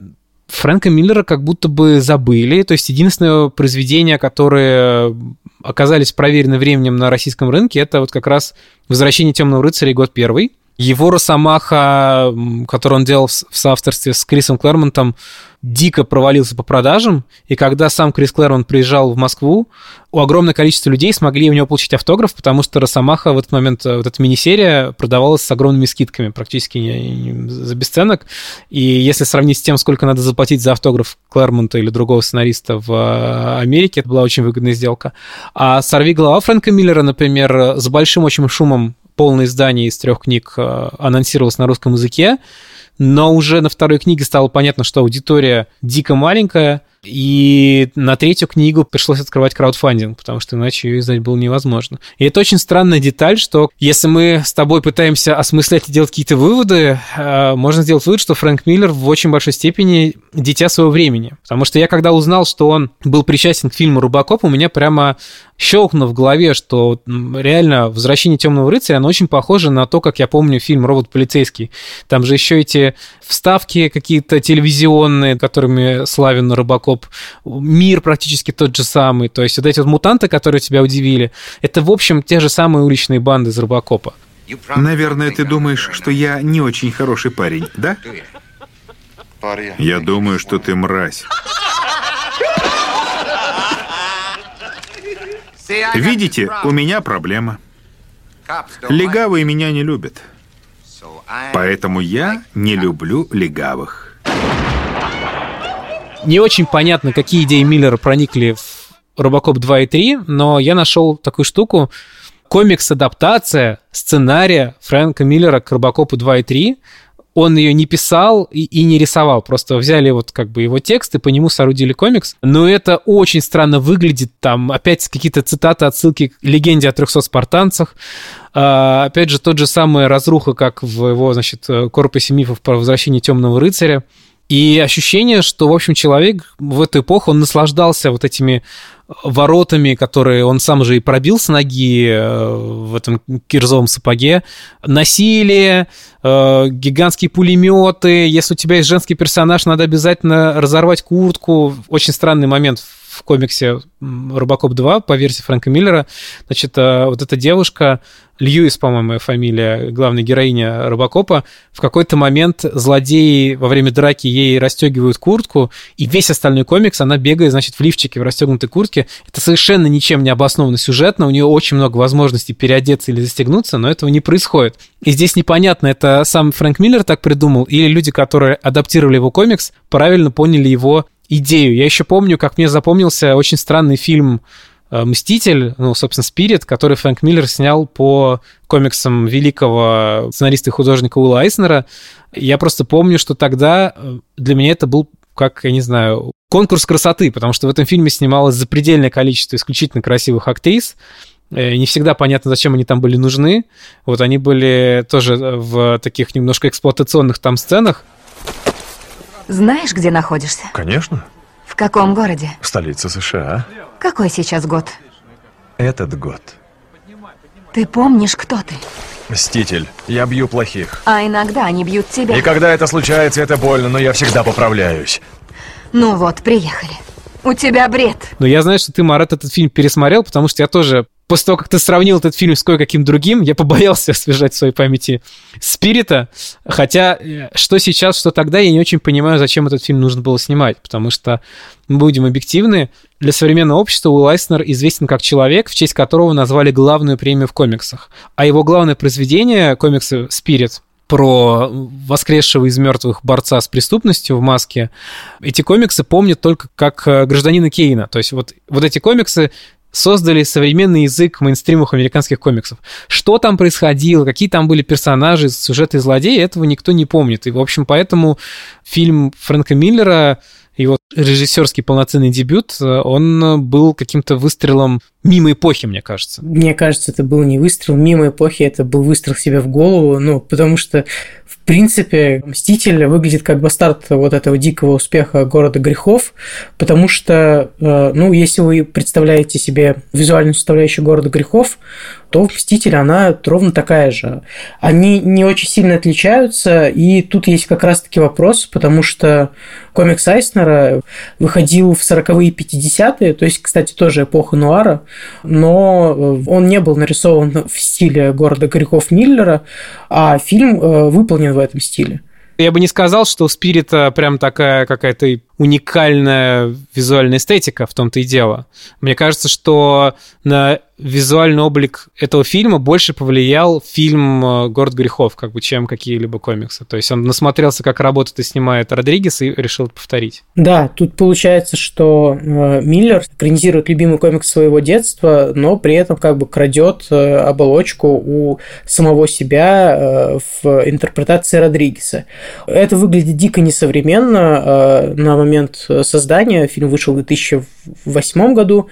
Фрэнка Миллера как будто бы забыли. То есть единственное произведение, которое оказались проверены временем на российском рынке, это вот как раз «Возвращение темного рыцаря» год первый. Его Росомаха, который он делал в соавторстве с Крисом Клэрмонтом, дико провалился по продажам, и когда сам Крис Клэрмонт приезжал в Москву, у огромное количество людей смогли у него получить автограф, потому что Росомаха в этот момент, вот эта мини-серия продавалась с огромными скидками, практически за бесценок, и если сравнить с тем, сколько надо заплатить за автограф Клэрмонта или другого сценариста в э, Америке, это была очень выгодная сделка. А «Сорви голова» Фрэнка Миллера, например, с большим очень шумом полное издание из трех книг э, анонсировалось на русском языке, но уже на второй книге стало понятно, что аудитория дико маленькая, и на третью книгу пришлось открывать краудфандинг, потому что иначе ее издать было невозможно. И это очень странная деталь, что если мы с тобой пытаемся осмыслять и делать какие-то выводы, э, можно сделать вывод, что Фрэнк Миллер в очень большой степени дитя своего времени. Потому что я когда узнал, что он был причастен к фильму «Рубакоп», у меня прямо щелкнуло в голове, что реально «Возвращение темного рыцаря», оно очень похоже на то, как я помню фильм «Робот полицейский». Там же еще эти вставки какие-то телевизионные, которыми славен Рыбакоп. Мир практически тот же самый. То есть вот эти вот мутанты, которые тебя удивили, это, в общем, те же самые уличные банды из Рыбакопа. Наверное, ты думаешь, что я не очень хороший парень, да? Я думаю, что ты мразь. Видите, у меня проблема. Легавые меня не любят. Поэтому я не люблю легавых. Не очень понятно, какие идеи Миллера проникли в Робокоп 2 и 3, но я нашел такую штуку. Комикс-адаптация сценария Фрэнка Миллера к Робокопу 2 и 3 он ее не писал и, и не рисовал, просто взяли вот как бы его текст и по нему соорудили комикс. Но это очень странно выглядит, там опять какие-то цитаты, отсылки к легенде о 300 спартанцах. А, опять же, тот же самый разруха, как в его, значит, корпусе мифов про возвращение темного рыцаря. И ощущение, что, в общем, человек в эту эпоху, он наслаждался вот этими воротами, которые он сам же и пробил с ноги э, в этом кирзовом сапоге, насилие, э, гигантские пулеметы. Если у тебя есть женский персонаж, надо обязательно разорвать куртку. Очень странный момент в комиксе «Робокоп 2» по версии Фрэнка Миллера. Значит, э, вот эта девушка, Льюис, по-моему, фамилия, главная героиня Робокопа, в какой-то момент злодеи во время драки ей расстегивают куртку, и весь остальной комикс она бегает, значит, в лифчике в расстегнутой куртке. Это совершенно ничем не обосновано сюжетно, у нее очень много возможностей переодеться или застегнуться, но этого не происходит. И здесь непонятно, это сам Фрэнк Миллер так придумал, или люди, которые адаптировали его комикс, правильно поняли его идею. Я еще помню, как мне запомнился очень странный фильм э, «Мститель», ну, собственно, «Спирит», который Фрэнк Миллер снял по комиксам великого сценариста и художника Уилла Айснера. Я просто помню, что тогда э, для меня это был как, я не знаю, конкурс красоты, потому что в этом фильме снималось запредельное количество исключительно красивых актрис, э, не всегда понятно, зачем они там были нужны. Вот они были тоже в таких немножко эксплуатационных там сценах. Знаешь, где находишься? Конечно. В каком городе? Столица США. Какой сейчас год? Этот год. Ты помнишь, кто ты? Мститель. Я бью плохих. А иногда они бьют тебя. И когда это случается, это больно, но я всегда поправляюсь. Ну вот, приехали. У тебя бред. Но я знаю, что ты, Марат, этот фильм пересмотрел, потому что я тоже после того, как ты сравнил этот фильм с кое-каким другим, я побоялся освежать в своей памяти Спирита. Хотя, э, что сейчас, что тогда, я не очень понимаю, зачем этот фильм нужно было снимать. Потому что, будем объективны, для современного общества Уилл Айснер известен как человек, в честь которого назвали главную премию в комиксах. А его главное произведение, комиксы «Спирит», про воскресшего из мертвых борца с преступностью в маске, эти комиксы помнят только как э, гражданина Кейна. То есть вот, вот эти комиксы создали современный язык мейнстримовых американских комиксов. Что там происходило, какие там были персонажи, сюжеты злодеи, этого никто не помнит. И, в общем, поэтому фильм Фрэнка Миллера его режиссерский полноценный дебют, он был каким-то выстрелом мимо эпохи, мне кажется. Мне кажется, это был не выстрел мимо эпохи, это был выстрел себе в голову, ну, потому что в принципе, «Мститель» выглядит как бастард вот этого дикого успеха «Города грехов», потому что, э, ну, если вы представляете себе визуальную составляющую «Города грехов», то «Мститель» она ровно такая же. Они не очень сильно отличаются, и тут есть как раз-таки вопрос, потому что комикс Айснера выходил в 40-е и 50-е, то есть, кстати, тоже эпоха нуара, но э, он не был нарисован в стиле города грехов Миллера, а фильм э, выполнен в этом стиле. Я бы не сказал, что у Спирита прям такая какая-то уникальная визуальная эстетика, в том-то и дело. Мне кажется, что на визуальный облик этого фильма больше повлиял фильм э, «Город грехов», как бы, чем какие-либо комиксы. То есть он насмотрелся, как работает и снимает Родригес, и решил повторить. Да, тут получается, что э, Миллер экранизирует любимый комикс своего детства, но при этом как бы крадет э, оболочку у самого себя в интерпретации Родригеса. Это выглядит дико несовременно на момент создания. Фильм вышел в 2008 году.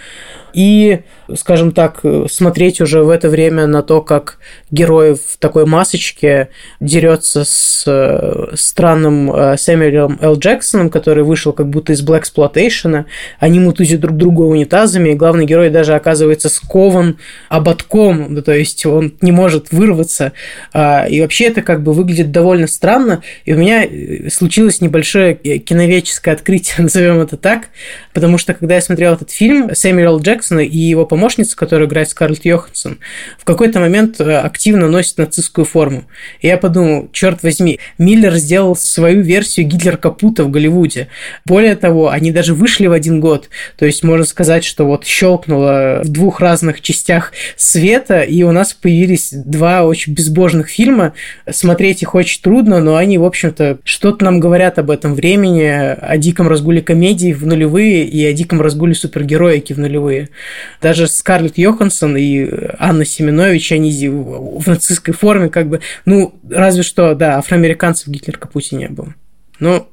И скажем так, смотреть уже в это время на то, как герой в такой масочке дерется с э, странным э, Сэмюэлем Л. Джексоном, который вышел как будто из Black Exploitation, они мутузят друг друга унитазами, и главный герой даже оказывается скован ободком, да, то есть он не может вырваться. А, и вообще это как бы выглядит довольно странно, и у меня э, случилось небольшое киновеческое открытие, назовем это так, потому что когда я смотрел этот фильм, Сэмюэл Джексона и его помощница, которая играет Скарлетт Йоханссон, в какой-то момент э, активно носит нацистскую форму. И я подумал, черт возьми, Миллер сделал свою версию Гитлер Капута в Голливуде. Более того, они даже вышли в один год. То есть можно сказать, что вот щелкнуло в двух разных частях света, и у нас появились два очень безбожных фильма. Смотреть их очень трудно, но они, в общем-то, что-то нам говорят об этом времени, о диком разгуле комедий в нулевые и о диком разгуле супергероики в нулевые. Даже Скарлетт Йоханссон и Анна Семенович, они в нацистской форме, как бы, ну, разве что, да, афроамериканцев Гитлер Капути не было. Ну,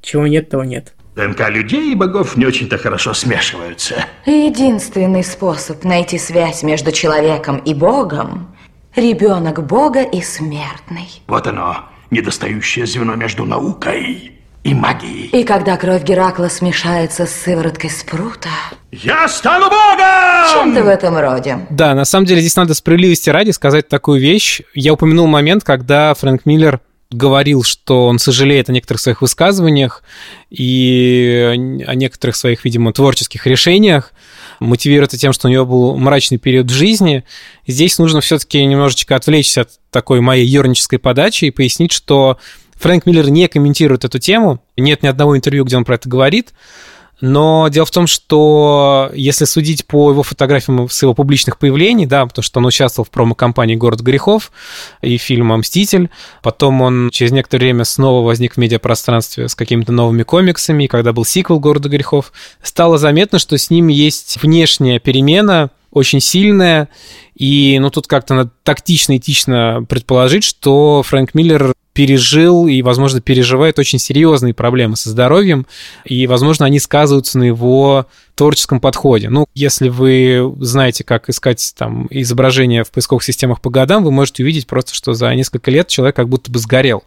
чего нет, того нет. ДНК людей и богов не очень-то хорошо смешиваются. Единственный способ найти связь между человеком и богом – ребенок бога и смертный. Вот оно, недостающее звено между наукой и магией. И когда кровь Геракла смешается с сывороткой спрута... Я стану богом! Чем-то в этом роде. Да, на самом деле здесь надо справедливости ради сказать такую вещь. Я упомянул момент, когда Фрэнк Миллер говорил, что он сожалеет о некоторых своих высказываниях и о некоторых своих, видимо, творческих решениях, мотивирует это тем, что у него был мрачный период в жизни. Здесь нужно все-таки немножечко отвлечься от такой моей юрнической подачи и пояснить, что Фрэнк Миллер не комментирует эту тему, нет ни одного интервью, где он про это говорит, но дело в том, что если судить по его фотографиям с его публичных появлений, да, потому что он участвовал в промо-компании «Город грехов» и фильма «Мститель», потом он через некоторое время снова возник в медиапространстве с какими-то новыми комиксами, и когда был сиквел «Города грехов», стало заметно, что с ним есть внешняя перемена, очень сильная, и ну тут как-то надо тактично, этично предположить, что Фрэнк Миллер пережил и, возможно, переживает очень серьезные проблемы со здоровьем, и, возможно, они сказываются на его творческом подходе. Ну, если вы знаете, как искать там изображения в поисковых системах по годам, вы можете увидеть просто, что за несколько лет человек как будто бы сгорел.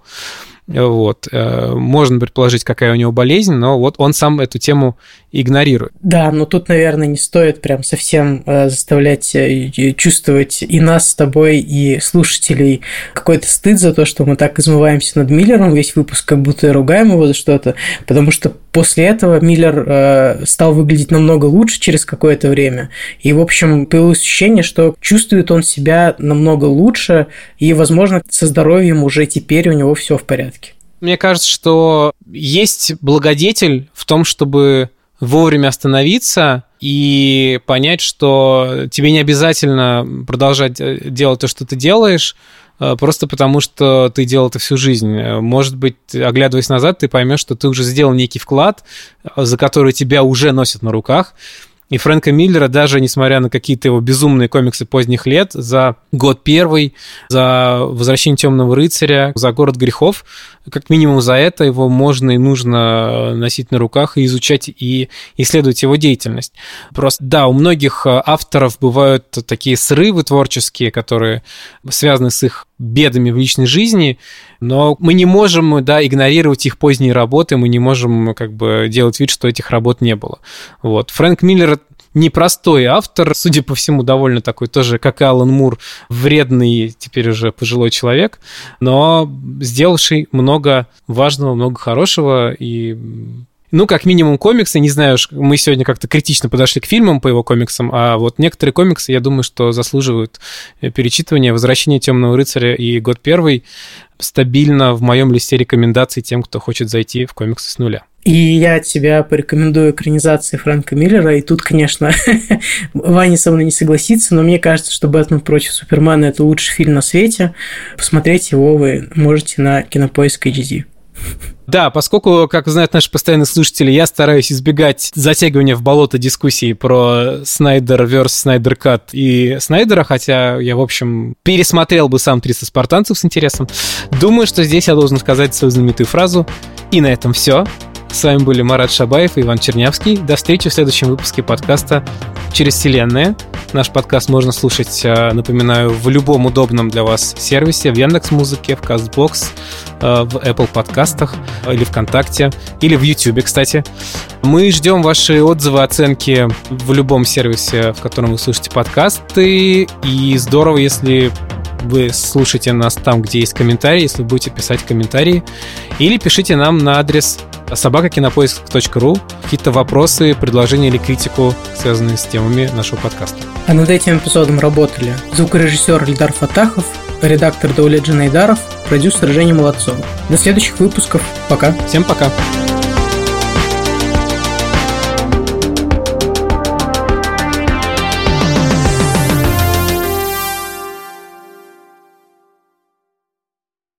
Вот. Э, можно предположить, какая у него болезнь, но вот он сам эту тему игнорирует. Да, но тут, наверное, не стоит прям совсем э, заставлять э, чувствовать и нас с тобой, и слушателей какой-то стыд за то, что мы так измываемся над Миллером весь выпуск, как будто ругаем его за что-то, потому что после этого Миллер стал выглядеть намного лучше через какое-то время. И, в общем, появилось ощущение, что чувствует он себя намного лучше, и, возможно, со здоровьем уже теперь у него все в порядке. Мне кажется, что есть благодетель в том, чтобы вовремя остановиться и понять, что тебе не обязательно продолжать э, делать то, что ты делаешь, э, просто потому что ты делал это всю жизнь. Может быть, оглядываясь назад, ты поймешь, что ты уже сделал некий вклад, за который тебя уже носят на руках, И Фрэнка Миллера, даже несмотря на какие-то его безумные комиксы поздних лет, за год первый, за «Возвращение темного рыцаря», за «Город грехов», как минимум за это его можно и нужно носить на руках и изучать и исследовать его деятельность. Просто, да, у многих авторов бывают такие срывы творческие, которые связаны с их бедами в личной жизни, но мы не можем, да, игнорировать их поздние работы, мы не можем как бы делать вид, что этих работ не было. Вот. Фрэнк Миллер непростой автор, судя по всему, довольно такой тоже, как и Алан Мур, вредный теперь уже пожилой человек, но сделавший много важного, много хорошего и ну, как минимум комиксы, не знаю, мы сегодня как-то критично подошли к фильмам по его комиксам, а вот некоторые комиксы, я думаю, что заслуживают перечитывания. «Возвращение темного рыцаря» и «Год первый» стабильно в моем листе рекомендаций тем, кто хочет зайти в комиксы с нуля. И я тебя порекомендую экранизации Фрэнка Миллера. И тут, конечно, Ваня со мной не согласится, но мне кажется, что «Бэтмен против Супермена» – это лучший фильм на свете. Посмотреть его вы можете на Кинопоиск HD. Да, поскольку, как знают наши постоянные слушатели, я стараюсь избегать затягивания в болото дискуссий про Снайдер верс Снайдер Кат и Снайдера, хотя я, в общем, пересмотрел бы сам 300 спартанцев с интересом. Думаю, что здесь я должен сказать свою знаменитую фразу. И на этом все. С вами были Марат Шабаев и Иван Чернявский. До встречи в следующем выпуске подкаста «Через вселенная». Наш подкаст можно слушать, э, напоминаю, в любом удобном для вас сервисе, в Яндекс Музыке, в Castbox, э, в Apple подкастах или ВКонтакте, или в YouTube, кстати. Мы ждем ваши отзывы, оценки в любом сервисе, в котором вы слушаете подкасты. И здорово, если вы слушаете нас там, где есть комментарии, если вы будете писать комментарии. Или пишите нам на адрес собакакинопоиск.ру какие-то вопросы, предложения или критику, связанные с темами нашего подкаста. А над этим эпизодом работали звукорежиссер Эльдар Фатахов, редактор Даулет Джанайдаров, продюсер Женя Молодцова. До следующих выпусков. Пока. Всем пока. Пока.